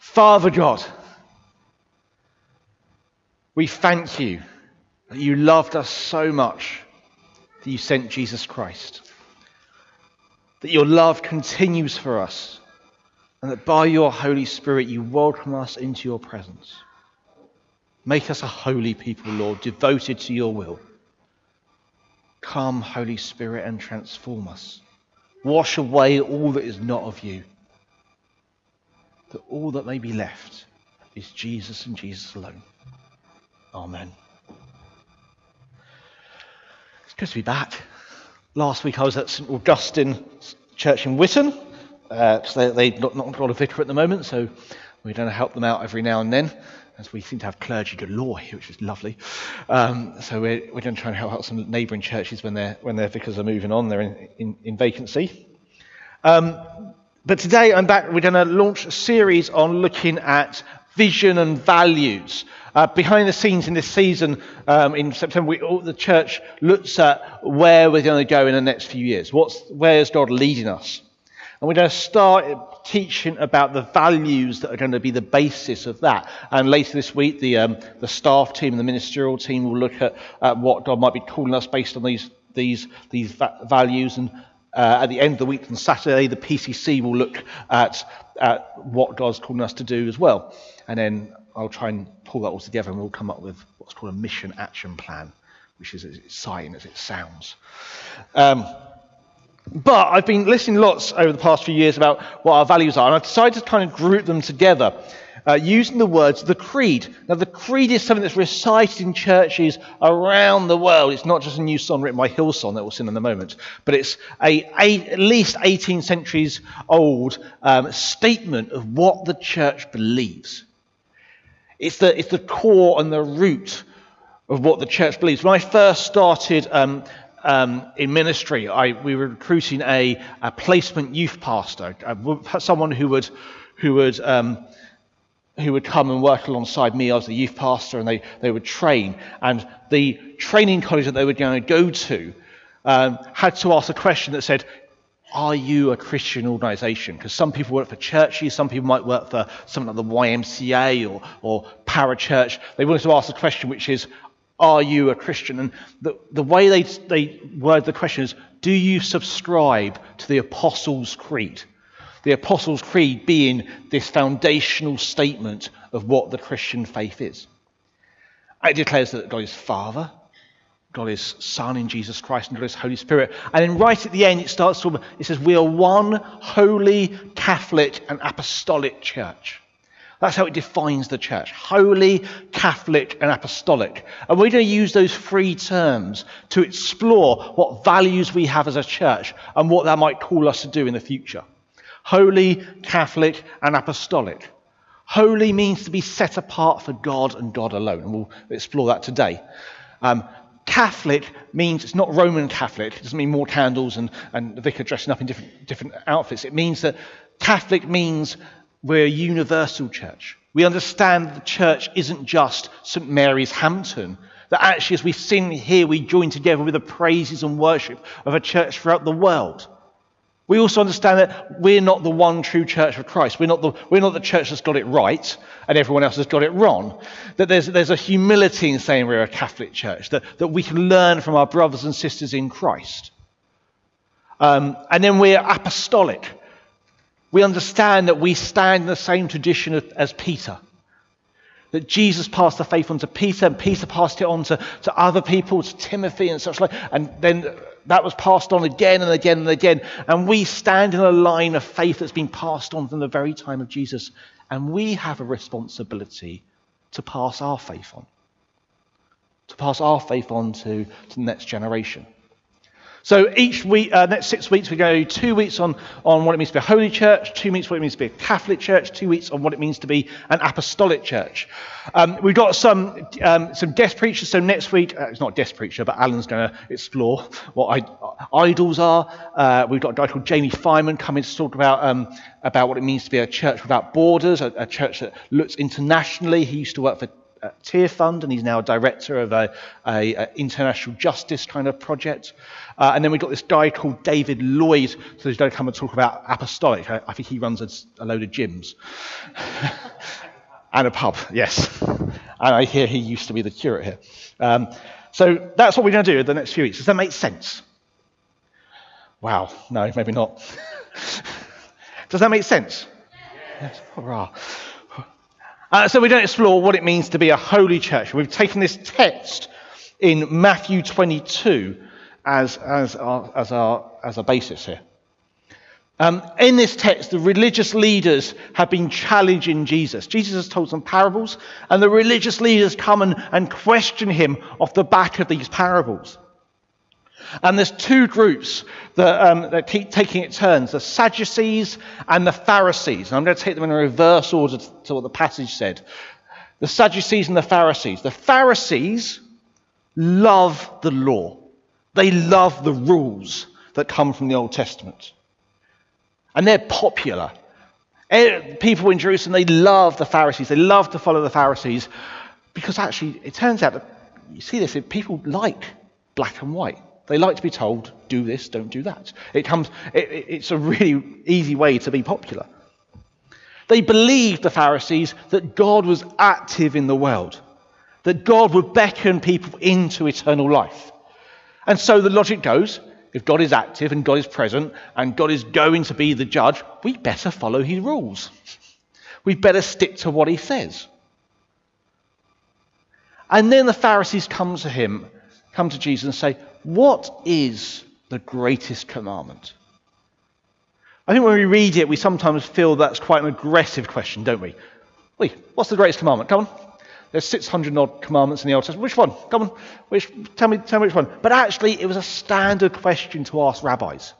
Father God, we thank you that you loved us so much that you sent Jesus Christ. That your love continues for us, and that by your Holy Spirit you welcome us into your presence. Make us a holy people, Lord, devoted to your will. Come, Holy Spirit, and transform us. Wash away all that is not of you. That all that may be left is Jesus and Jesus alone. Amen. It's good to be back. Last week I was at St Augustine Church in Whitton. Uh, they, they've not, not got a vicar at the moment, so we're going to help them out every now and then as we seem to have clergy galore here, which is lovely. Um, so we're, we're going to try and help out some neighbouring churches when, when their vicars are moving on, they're in, in, in vacancy. Um, but today I'm back, we're going to launch a series on looking at vision and values. Uh, behind the scenes in this season, um, in September, we, all, the church looks at where we're going to go in the next few years. What's, where is God leading us? And we're going to start teaching about the values that are going to be the basis of that. And later this week, the, um, the staff team and the ministerial team will look at, at what God might be calling us based on these, these, these va- values. And uh, at the end of the week on Saturday, the PCC will look at, at what God's calling us to do as well. And then I'll try and pull that all together and we'll come up with what's called a mission action plan, which is as exciting as it sounds. Um, but I've been listening lots over the past few years about what our values are, and I've decided to kind of group them together uh, using the words the creed. Now, the creed is something that's recited in churches around the world. It's not just a new song written by Hillsong that we'll sing in a moment, but it's a, a at least 18 centuries old um, statement of what the church believes. It's the, it's the core and the root of what the church believes. When I first started um, um, in ministry, I, we were recruiting a, a placement youth pastor, uh, someone who would, who would, um, who would come and work alongside me as the youth pastor, and they, they would train. And the training college that they were going to go to um, had to ask a question that said, are you a Christian organization? Because some people work for churches, some people might work for something like the YMCA or, or parachurch. They wanted to ask the question, which is, are you a Christian? And the, the way they, they word the question is Do you subscribe to the Apostles' Creed? The Apostles' Creed being this foundational statement of what the Christian faith is. It declares that God is Father, God is Son in Jesus Christ, and God is Holy Spirit. And then right at the end, it starts to, it says, We are one holy, Catholic, and apostolic church. That's how it defines the church holy, Catholic, and apostolic. And we're going to use those three terms to explore what values we have as a church and what that might call us to do in the future. Holy, Catholic, and apostolic. Holy means to be set apart for God and God alone, and we'll explore that today. Um, Catholic means it's not Roman Catholic. It doesn't mean more candles and, and the vicar dressing up in different, different outfits. It means that Catholic means we're a universal church. We understand the church isn't just St. Mary's Hampton. That actually, as we sing here, we join together with the praises and worship of a church throughout the world. We also understand that we're not the one true church of Christ. We're not the, we're not the church that's got it right and everyone else has got it wrong. That there's, there's a humility in saying we're a Catholic church, that, that we can learn from our brothers and sisters in Christ. Um, and then we're apostolic. We understand that we stand in the same tradition as Peter. That Jesus passed the faith on to Peter, and Peter passed it on to, to other people, to Timothy and such like. And then that was passed on again and again and again. And we stand in a line of faith that's been passed on from the very time of Jesus. And we have a responsibility to pass our faith on, to pass our faith on to, to the next generation. So each week, uh, next six weeks, we go two weeks on, on what it means to be a holy church, two weeks what it means to be a Catholic church, two weeks on what it means to be an apostolic church. Um, we've got some um, some guest preachers. So next week, uh, it's not guest preacher, but Alan's going to explore what idols are. Uh, we've got a guy called Jamie Fineman coming to talk about um, about what it means to be a church without borders, a, a church that looks internationally. He used to work for at Tearfund, and he's now a director of a, a, a international justice kind of project. Uh, and then we've got this guy called David Lloyd, so he's going to come and talk about apostolic. I, I think he runs a, a load of gyms. and a pub, yes. And I hear he used to be the curate here. Um, so that's what we're going to do in the next few weeks. Does that make sense? Wow, no, maybe not. Does that make sense? Yes. Hurrah. Uh, so going to explore what it means to be a holy church. We've taken this text in Matthew 22 as, as, our, as, our, as a basis here. Um, in this text, the religious leaders have been challenging Jesus. Jesus has told some parables, and the religious leaders come and, and question him off the back of these parables. And there's two groups that, um, that keep taking it turns the Sadducees and the Pharisees. And I'm going to take them in a reverse order to what the passage said. The Sadducees and the Pharisees. The Pharisees love the law, they love the rules that come from the Old Testament. And they're popular. Eh, people in Jerusalem, they love the Pharisees. They love to follow the Pharisees because actually, it turns out that you see this, people like black and white. They like to be told, do this, don't do that. It comes, it, it's a really easy way to be popular. They believed, the Pharisees, that God was active in the world, that God would beckon people into eternal life. And so the logic goes if God is active and God is present and God is going to be the judge, we better follow his rules. We better stick to what he says. And then the Pharisees come to him, come to Jesus and say, what is the greatest commandment? I think when we read it, we sometimes feel that's quite an aggressive question, don't we? Wait, what's the greatest commandment? Come on. There's 600 odd commandments in the Old Testament. Which one? Come on. Which, tell, me, tell me which one. But actually, it was a standard question to ask rabbis.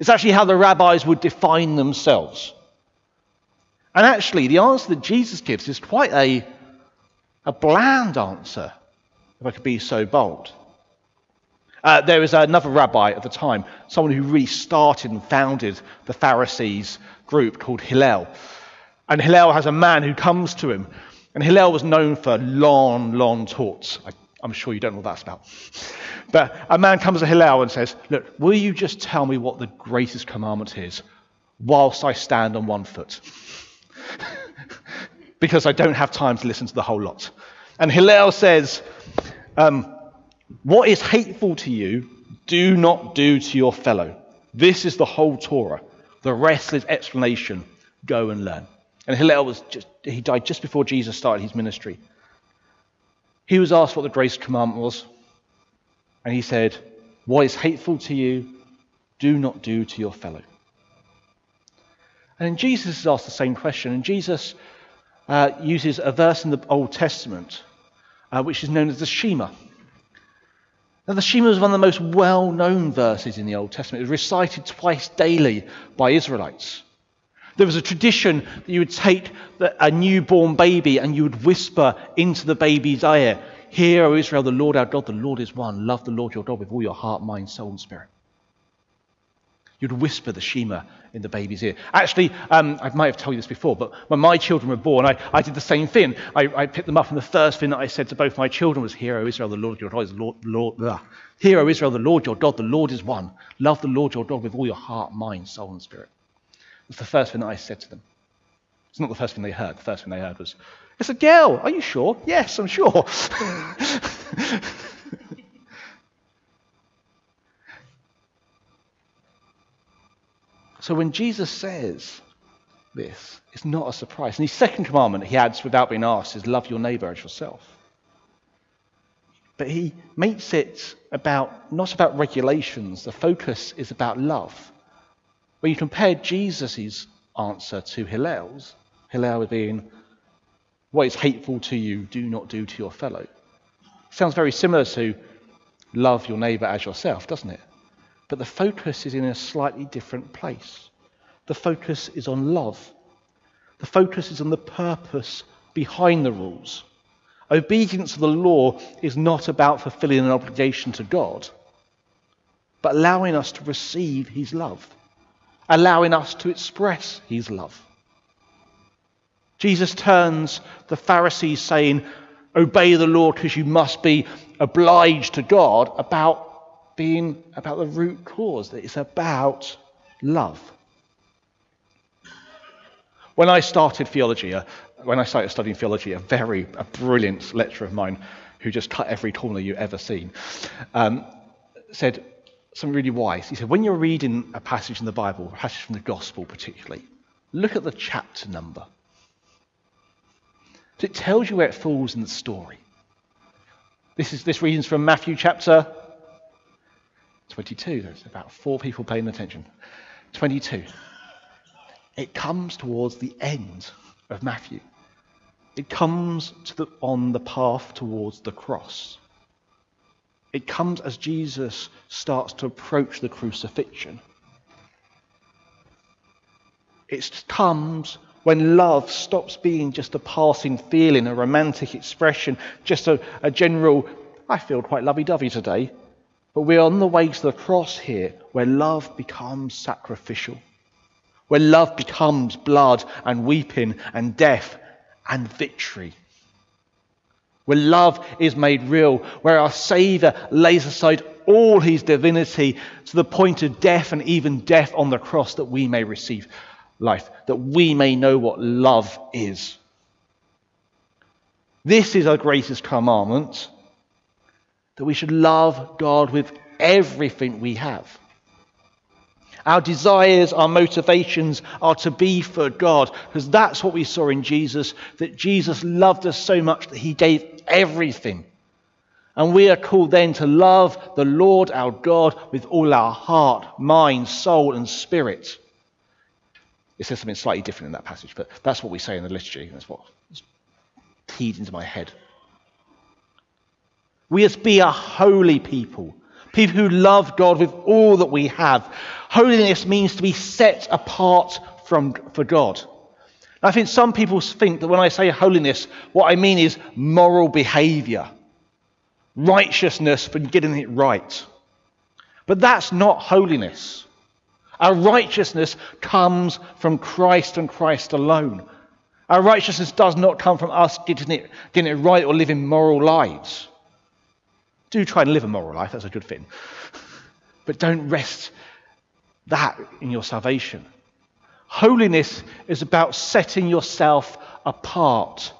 It's actually how the rabbis would define themselves. And actually, the answer that Jesus gives is quite a, a bland answer, if I could be so bold. Uh, there was another rabbi at the time, someone who really started and founded the Pharisees group called Hillel. And Hillel has a man who comes to him. And Hillel was known for long, long talks. I, I'm sure you don't know what that's about. But a man comes to Hillel and says, Look, will you just tell me what the greatest commandment is whilst I stand on one foot? because I don't have time to listen to the whole lot. And Hillel says, um, what is hateful to you, do not do to your fellow. This is the whole Torah. The rest is explanation. Go and learn. And Hillel was just, he died just before Jesus started his ministry. He was asked what the grace commandment was. And he said, What is hateful to you, do not do to your fellow. And Jesus is asked the same question. And Jesus uh, uses a verse in the Old Testament, uh, which is known as the Shema. Now, the Shema is one of the most well known verses in the Old Testament. It was recited twice daily by Israelites. There was a tradition that you would take a newborn baby and you would whisper into the baby's ear, Hear, O Israel, the Lord our God, the Lord is one. Love the Lord your God with all your heart, mind, soul, and spirit. You'd whisper the Shema in the baby's ear. Actually, um, I might have told you this before, but when my children were born, I, I did the same thing. I, I, picked them up, and the first thing that I said to both my children was, Hear, O Israel, the Lord your God is Lord, Lord, blah. Hear, O Israel, the Lord your God, the Lord is one. Love the Lord your God with all your heart, mind, soul, and spirit. That's the first thing that I said to them. It's not the first thing they heard. The first thing they heard was, It's a girl. Are you sure? Yes, I'm sure. So when Jesus says this, it's not a surprise. And his second commandment, he adds without being asked, is love your neighbor as yourself. But he makes it about not about regulations. The focus is about love. When you compare Jesus' answer to Hillel's, Hillel being, what is hateful to you, do not do to your fellow. Sounds very similar to love your neighbor as yourself, doesn't it? But the focus is in a slightly different place. The focus is on love. The focus is on the purpose behind the rules. Obedience to the law is not about fulfilling an obligation to God, but allowing us to receive His love, allowing us to express His love. Jesus turns the Pharisees saying, obey the law because you must be obliged to God about being about the root cause. That it's about love. When I started theology, uh, when I started studying theology, a very a brilliant lecturer of mine who just cut every corner you've ever seen um, said something really wise. He said, when you're reading a passage in the Bible, a passage from the Gospel particularly, look at the chapter number. So it tells you where it falls in the story. This is this reading's from Matthew chapter 22. There's about four people paying attention. 22. It comes towards the end of Matthew. It comes the, on the path towards the cross. It comes as Jesus starts to approach the crucifixion. It comes when love stops being just a passing feeling, a romantic expression, just a, a general, I feel quite lovey dovey today. But we're on the way to the cross here where love becomes sacrificial, where love becomes blood and weeping and death and victory. Where love is made real, where our Saviour lays aside all his divinity to the point of death and even death on the cross that we may receive life, that we may know what love is. This is our greatest commandment that we should love God with everything we have. Our desires, our motivations are to be for God, because that's what we saw in Jesus, that Jesus loved us so much that he gave everything. And we are called then to love the Lord our God with all our heart, mind, soul, and spirit. It says something slightly different in that passage, but that's what we say in the liturgy. That's what keyed into my head. We must be a holy people, people who love God with all that we have. Holiness means to be set apart from, for God. I think some people think that when I say holiness, what I mean is moral behavior, righteousness for getting it right. But that's not holiness. Our righteousness comes from Christ and Christ alone. Our righteousness does not come from us getting it, getting it right or living moral lives. Do try and live a moral life, that's a good thing. But don't rest that in your salvation. Holiness is about setting yourself apart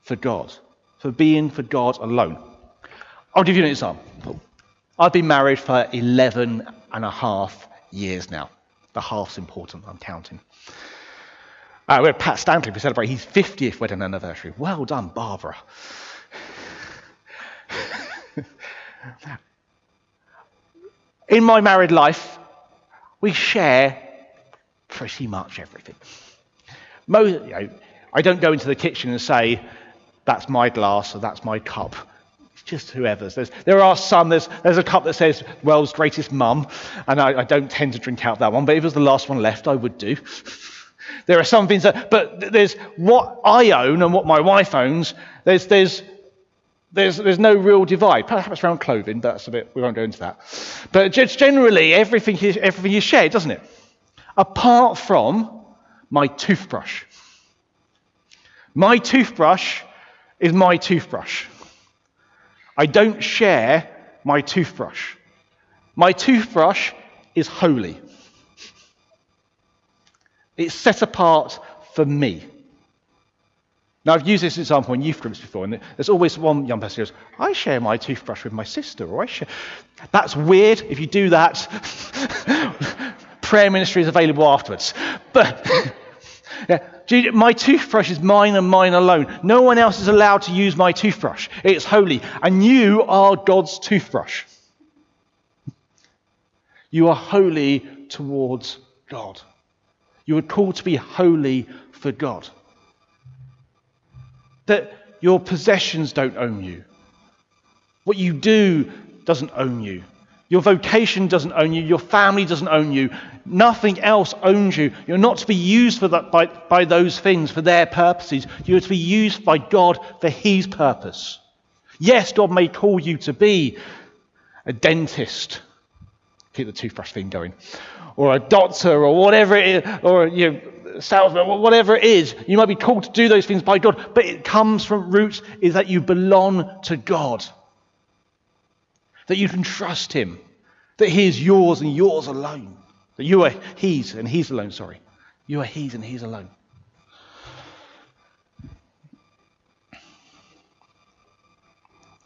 for God, for being for God alone. I'll give you an example. I've been married for 11 and a half years now. The half's important, I'm counting. Uh, we're at Pat Stanley to celebrate his 50th wedding anniversary. Well done, Barbara. In my married life, we share pretty much everything. Most, you know, I don't go into the kitchen and say, that's my glass or that's my cup It's just whoever's. There's, there are some, there's, there's a cup that says world's greatest mum, and I, I don't tend to drink out that one, but if it was the last one left, I would do. there are some things that, but there's what I own and what my wife owns, there's, there's, there's, there's no real divide. Perhaps around clothing, but that's a bit, we won't go into that. But just generally, everything is, everything is shared, doesn't it? Apart from my toothbrush. My toothbrush is my toothbrush. I don't share my toothbrush. My toothbrush is holy. It's set apart for me. Now, I've used this example in youth groups before, and there's always one young person who goes, I share my toothbrush with my sister, or I share. That's weird. If you do that, prayer ministry is available afterwards. But yeah, my toothbrush is mine and mine alone. No one else is allowed to use my toothbrush. It's holy. And you are God's toothbrush. You are holy towards God. You are called to be holy for God. That your possessions don't own you. What you do doesn't own you. Your vocation doesn't own you. Your family doesn't own you. Nothing else owns you. You're not to be used for that, by, by those things for their purposes. You're to be used by God for His purpose. Yes, God may call you to be a dentist. Keep the toothbrush thing going. Or a doctor or whatever it is. Or you know, salesman, whatever it is. You might be called to do those things by God, but it comes from roots is that you belong to God. That you can trust Him. That He is yours and yours alone. That you are His and His alone, sorry. You are His and His alone.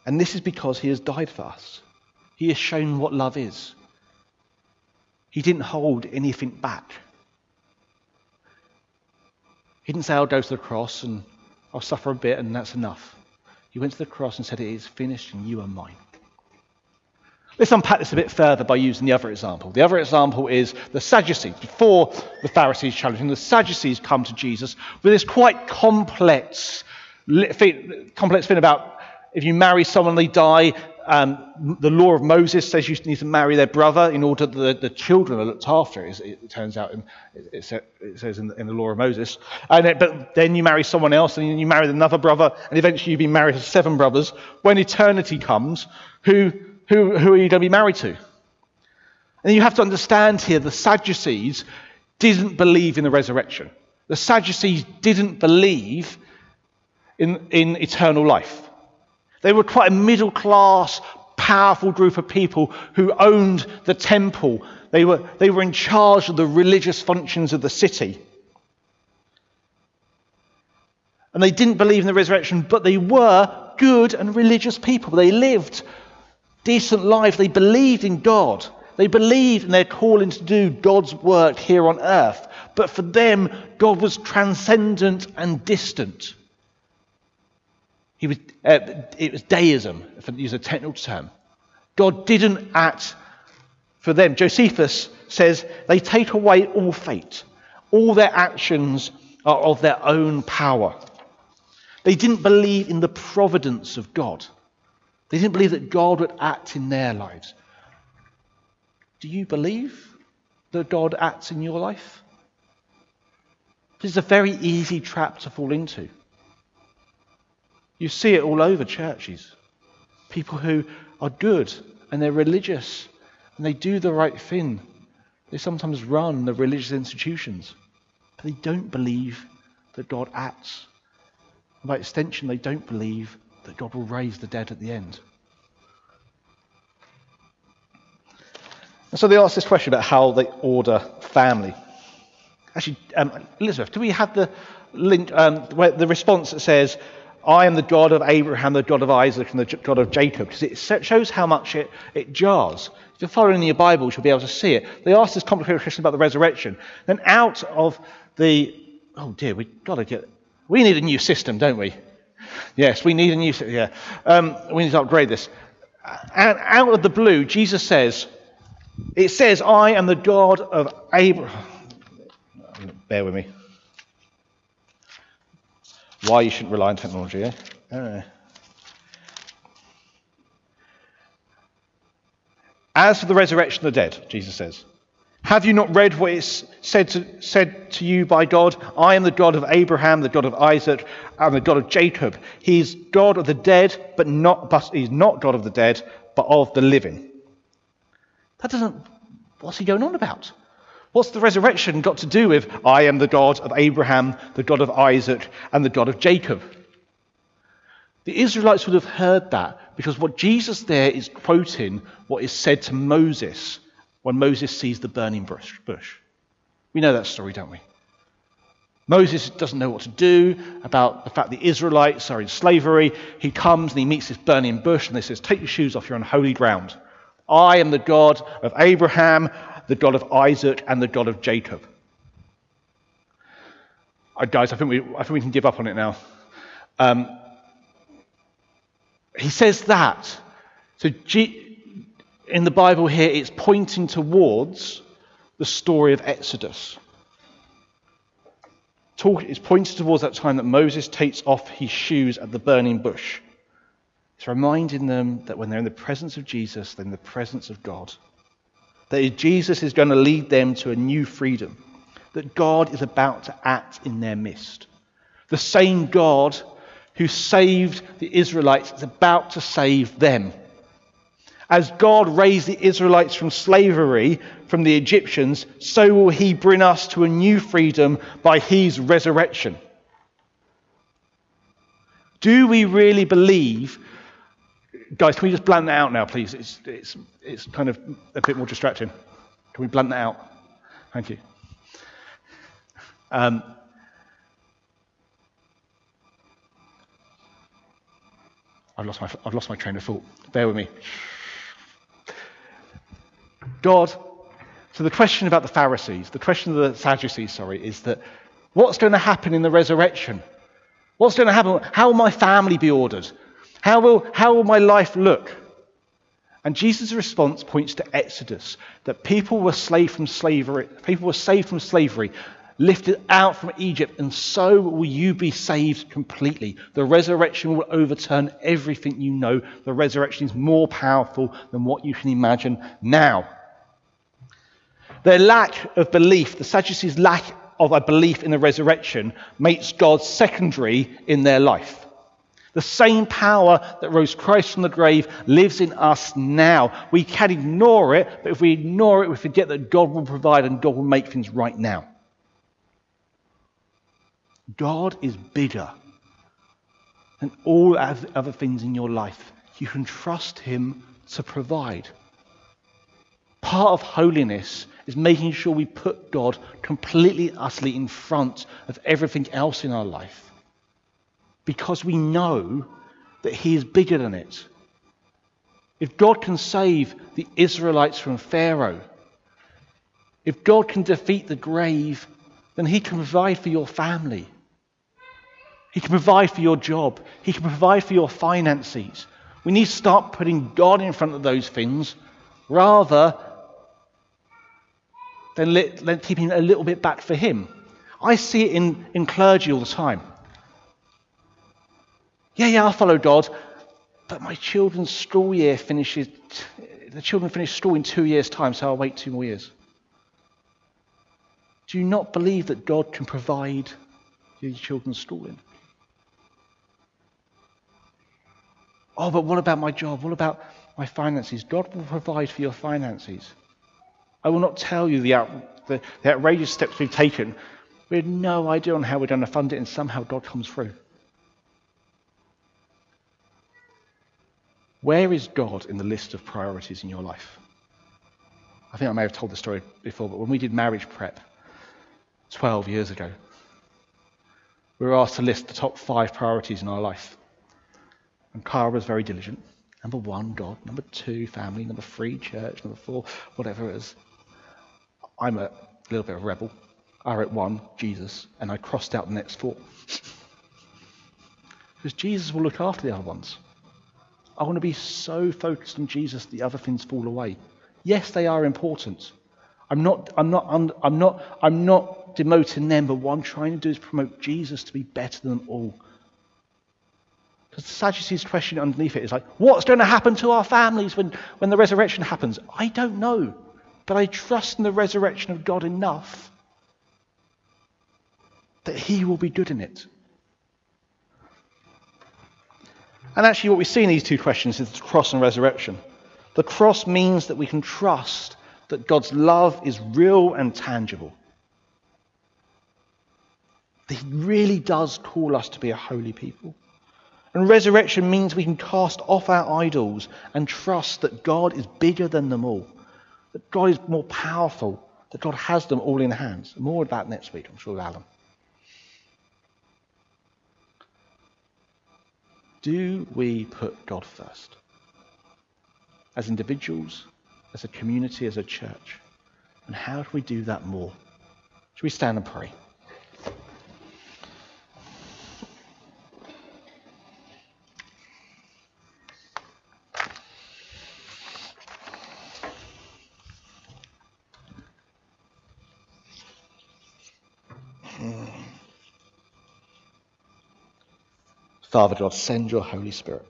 And this is because He has died for us. He has shown what love is. He didn't hold anything back. He didn't say, I'll go to the cross and I'll suffer a bit and that's enough. He went to the cross and said, It is finished and you are mine. Let's unpack this a bit further by using the other example. The other example is the Sadducees. Before the Pharisees challenged him, the Sadducees come to Jesus with this quite complex, complex thing about if you marry someone, they die. Um, the law of Moses says you need to marry their brother in order that the, the children are looked after, it, it turns out, in, it, it, says in the, in the, law of Moses. And, but then you marry someone else, and you marry another brother, and eventually you've been married to seven brothers. When eternity comes, who, who, who are you going to be married to? And you have to understand here the Sadducees didn't believe in the resurrection. The Sadducees didn't believe in, in eternal life. They were quite a middle class, powerful group of people who owned the temple. They were, they were in charge of the religious functions of the city. And they didn't believe in the resurrection, but they were good and religious people. They lived decent lives. They believed in God. They believed in their calling to do God's work here on earth. But for them, God was transcendent and distant. He was, uh, it was deism, if I use a technical term. God didn't act for them. Josephus says they take away all fate. All their actions are of their own power. They didn't believe in the providence of God. They didn't believe that God would act in their lives. Do you believe that God acts in your life? This is a very easy trap to fall into. You see it all over churches. People who are good and they're religious and they do the right thing. They sometimes run the religious institutions, but they don't believe that God acts. And by extension, they don't believe that God will raise the dead at the end. And so they ask this question about how they order family. Actually, um, Elizabeth, do we have the link, um, the response that says, I am the God of Abraham, the God of Isaac, and the God of Jacob, because it shows how much it, it jars. If you're following your Bible, you'll be able to see it. They ask this complicated question about the resurrection. Then out of the, oh dear, we've got to get, we need a new system, don't we? Yes, we need a new system, yeah. Um, we need to upgrade this. And out of the blue, Jesus says, it says, I am the God of Abraham. Bear with me why you shouldn't rely on technology, eh? Uh. As for the resurrection of the dead, Jesus says, have you not read what is said to, said to you by God? I am the God of Abraham, the God of Isaac, and the God of Jacob. He is God of the dead, but not but he's not God of the dead, but of the living. That doesn't what's he going on about? What's the resurrection got to do with I am the God of Abraham, the God of Isaac, and the God of Jacob? The Israelites would have heard that because what Jesus there is quoting what is said to Moses when Moses sees the burning bush. We know that story, don't we? Moses doesn't know what to do about the fact the Israelites are in slavery. He comes and he meets this burning bush and they says, Take your shoes off, you're on holy ground. I am the God of Abraham, the God of Isaac, and the God of Jacob. Uh, guys, I think, we, I think we can give up on it now. Um, he says that. So G- in the Bible here, it's pointing towards the story of Exodus. Talk, it's pointing towards that time that Moses takes off his shoes at the burning bush. It's reminding them that when they're in the presence of Jesus, they're in the presence of God that Jesus is going to lead them to a new freedom, that God is about to act in their midst. The same God who saved the Israelites is about to save them. As God raised the Israelites from slavery from the Egyptians, so will he bring us to a new freedom by his resurrection. Do we really believe? Guys, can we just blunt that out now, please? It's, it's, it's kind of a bit more distracting. Can we blunt that out? Thank you. Um, I've lost, my, I've lost my train of thought. Bear with me. God, so the question about the Pharisees, the question of the Sadducees, sorry, is that what's going to happen in the resurrection? What's going to happen? How will my family be ordered? How will, how will my life look? And Jesus' response points to Exodus, that people were saved from slavery, people were saved from slavery, lifted out from Egypt, and so will you be saved completely. The resurrection will overturn everything you know. The resurrection is more powerful than what you can imagine now. Their lack of belief, the Sadducees' lack of a belief in the resurrection makes God secondary in their life. The same power that rose Christ from the grave lives in us now. We can ignore it, but if we ignore it, we forget that God will provide and God will make things right now. God is bigger than all other things in your life. You can trust Him to provide. Part of holiness is making sure we put God completely, utterly in front of everything else in our life. Because we know that He is bigger than it. If God can save the Israelites from Pharaoh, if God can defeat the grave, then He can provide for your family. He can provide for your job. He can provide for your finances. We need to start putting God in front of those things rather than let, then keeping a little bit back for him. I see it in, in clergy all the time. Yeah, yeah, I'll follow God, but my children's school year finishes, the children finish school in two years' time, so I'll wait two more years. Do you not believe that God can provide your children's schooling? Oh, but what about my job? What about my finances? God will provide for your finances. I will not tell you the, out, the, the outrageous steps we've taken. We had no idea on how we're going to fund it, and somehow God comes through. Where is God in the list of priorities in your life? I think I may have told the story before, but when we did marriage prep 12 years ago, we were asked to list the top five priorities in our life. And Cara was very diligent. Number one, God. Number two, family. Number three, church. Number four, whatever it is. I'm a little bit of a rebel. I wrote one, Jesus, and I crossed out the next four. because Jesus will look after the other ones. I want to be so focused on Jesus the other things fall away. Yes, they are important. I'm not, I'm not, I'm not, I'm not demoting them, but what I'm trying to do is promote Jesus to be better than all. Because the Sadducees' question underneath it is like, what's going to happen to our families when, when the resurrection happens? I don't know. But I trust in the resurrection of God enough that He will be good in it. And actually, what we see in these two questions is the cross and resurrection. The cross means that we can trust that God's love is real and tangible. He really does call us to be a holy people. And resurrection means we can cast off our idols and trust that God is bigger than them all that God is more powerful, that God has them all in hands. More of that next week, I'm sure, Alan. Do we put God first? As individuals, as a community, as a church? And how do we do that more? Should we stand and pray? Father God, send your Holy Spirit.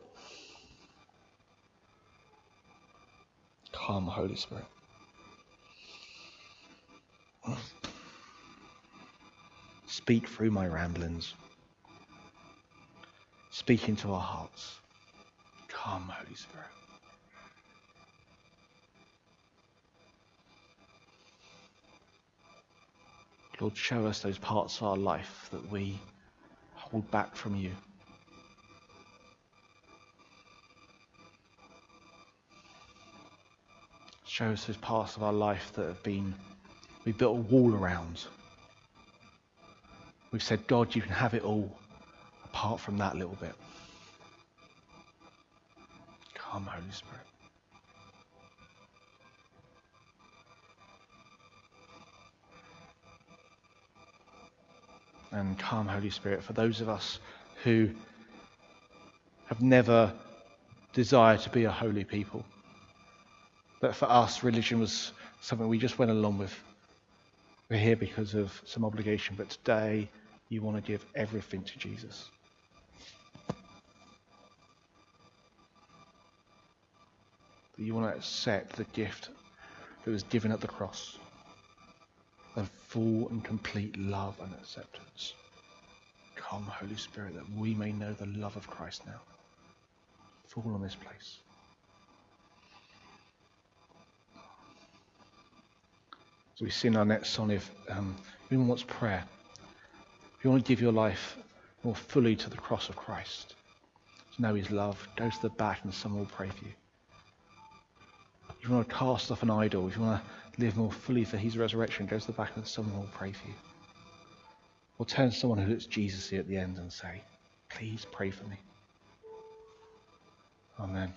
Come, Holy Spirit. Speak through my ramblings. Speak into our hearts. Come, Holy Spirit. Lord, show us those parts of our life that we hold back from you. Show us those parts of our life that have been, we built a wall around. We've said, God, you can have it all apart from that little bit. Come, Holy Spirit. And come, Holy Spirit, for those of us who have never desired to be a holy people. That for us, religion was something we just went along with. We're here because of some obligation, but today you want to give everything to Jesus. That you want to accept the gift that was given at the cross of full and complete love and acceptance. Come, Holy Spirit, that we may know the love of Christ now. Fall on this place. We sing our next song if um, anyone wants prayer. If you want to give your life more fully to the cross of Christ, to know his love, go to the back and someone will pray for you. If you want to cast off an idol, if you want to live more fully for his resurrection, go to the back and someone will pray for you. Or turn to someone who looks Jesus at the end and say, please pray for me. Amen.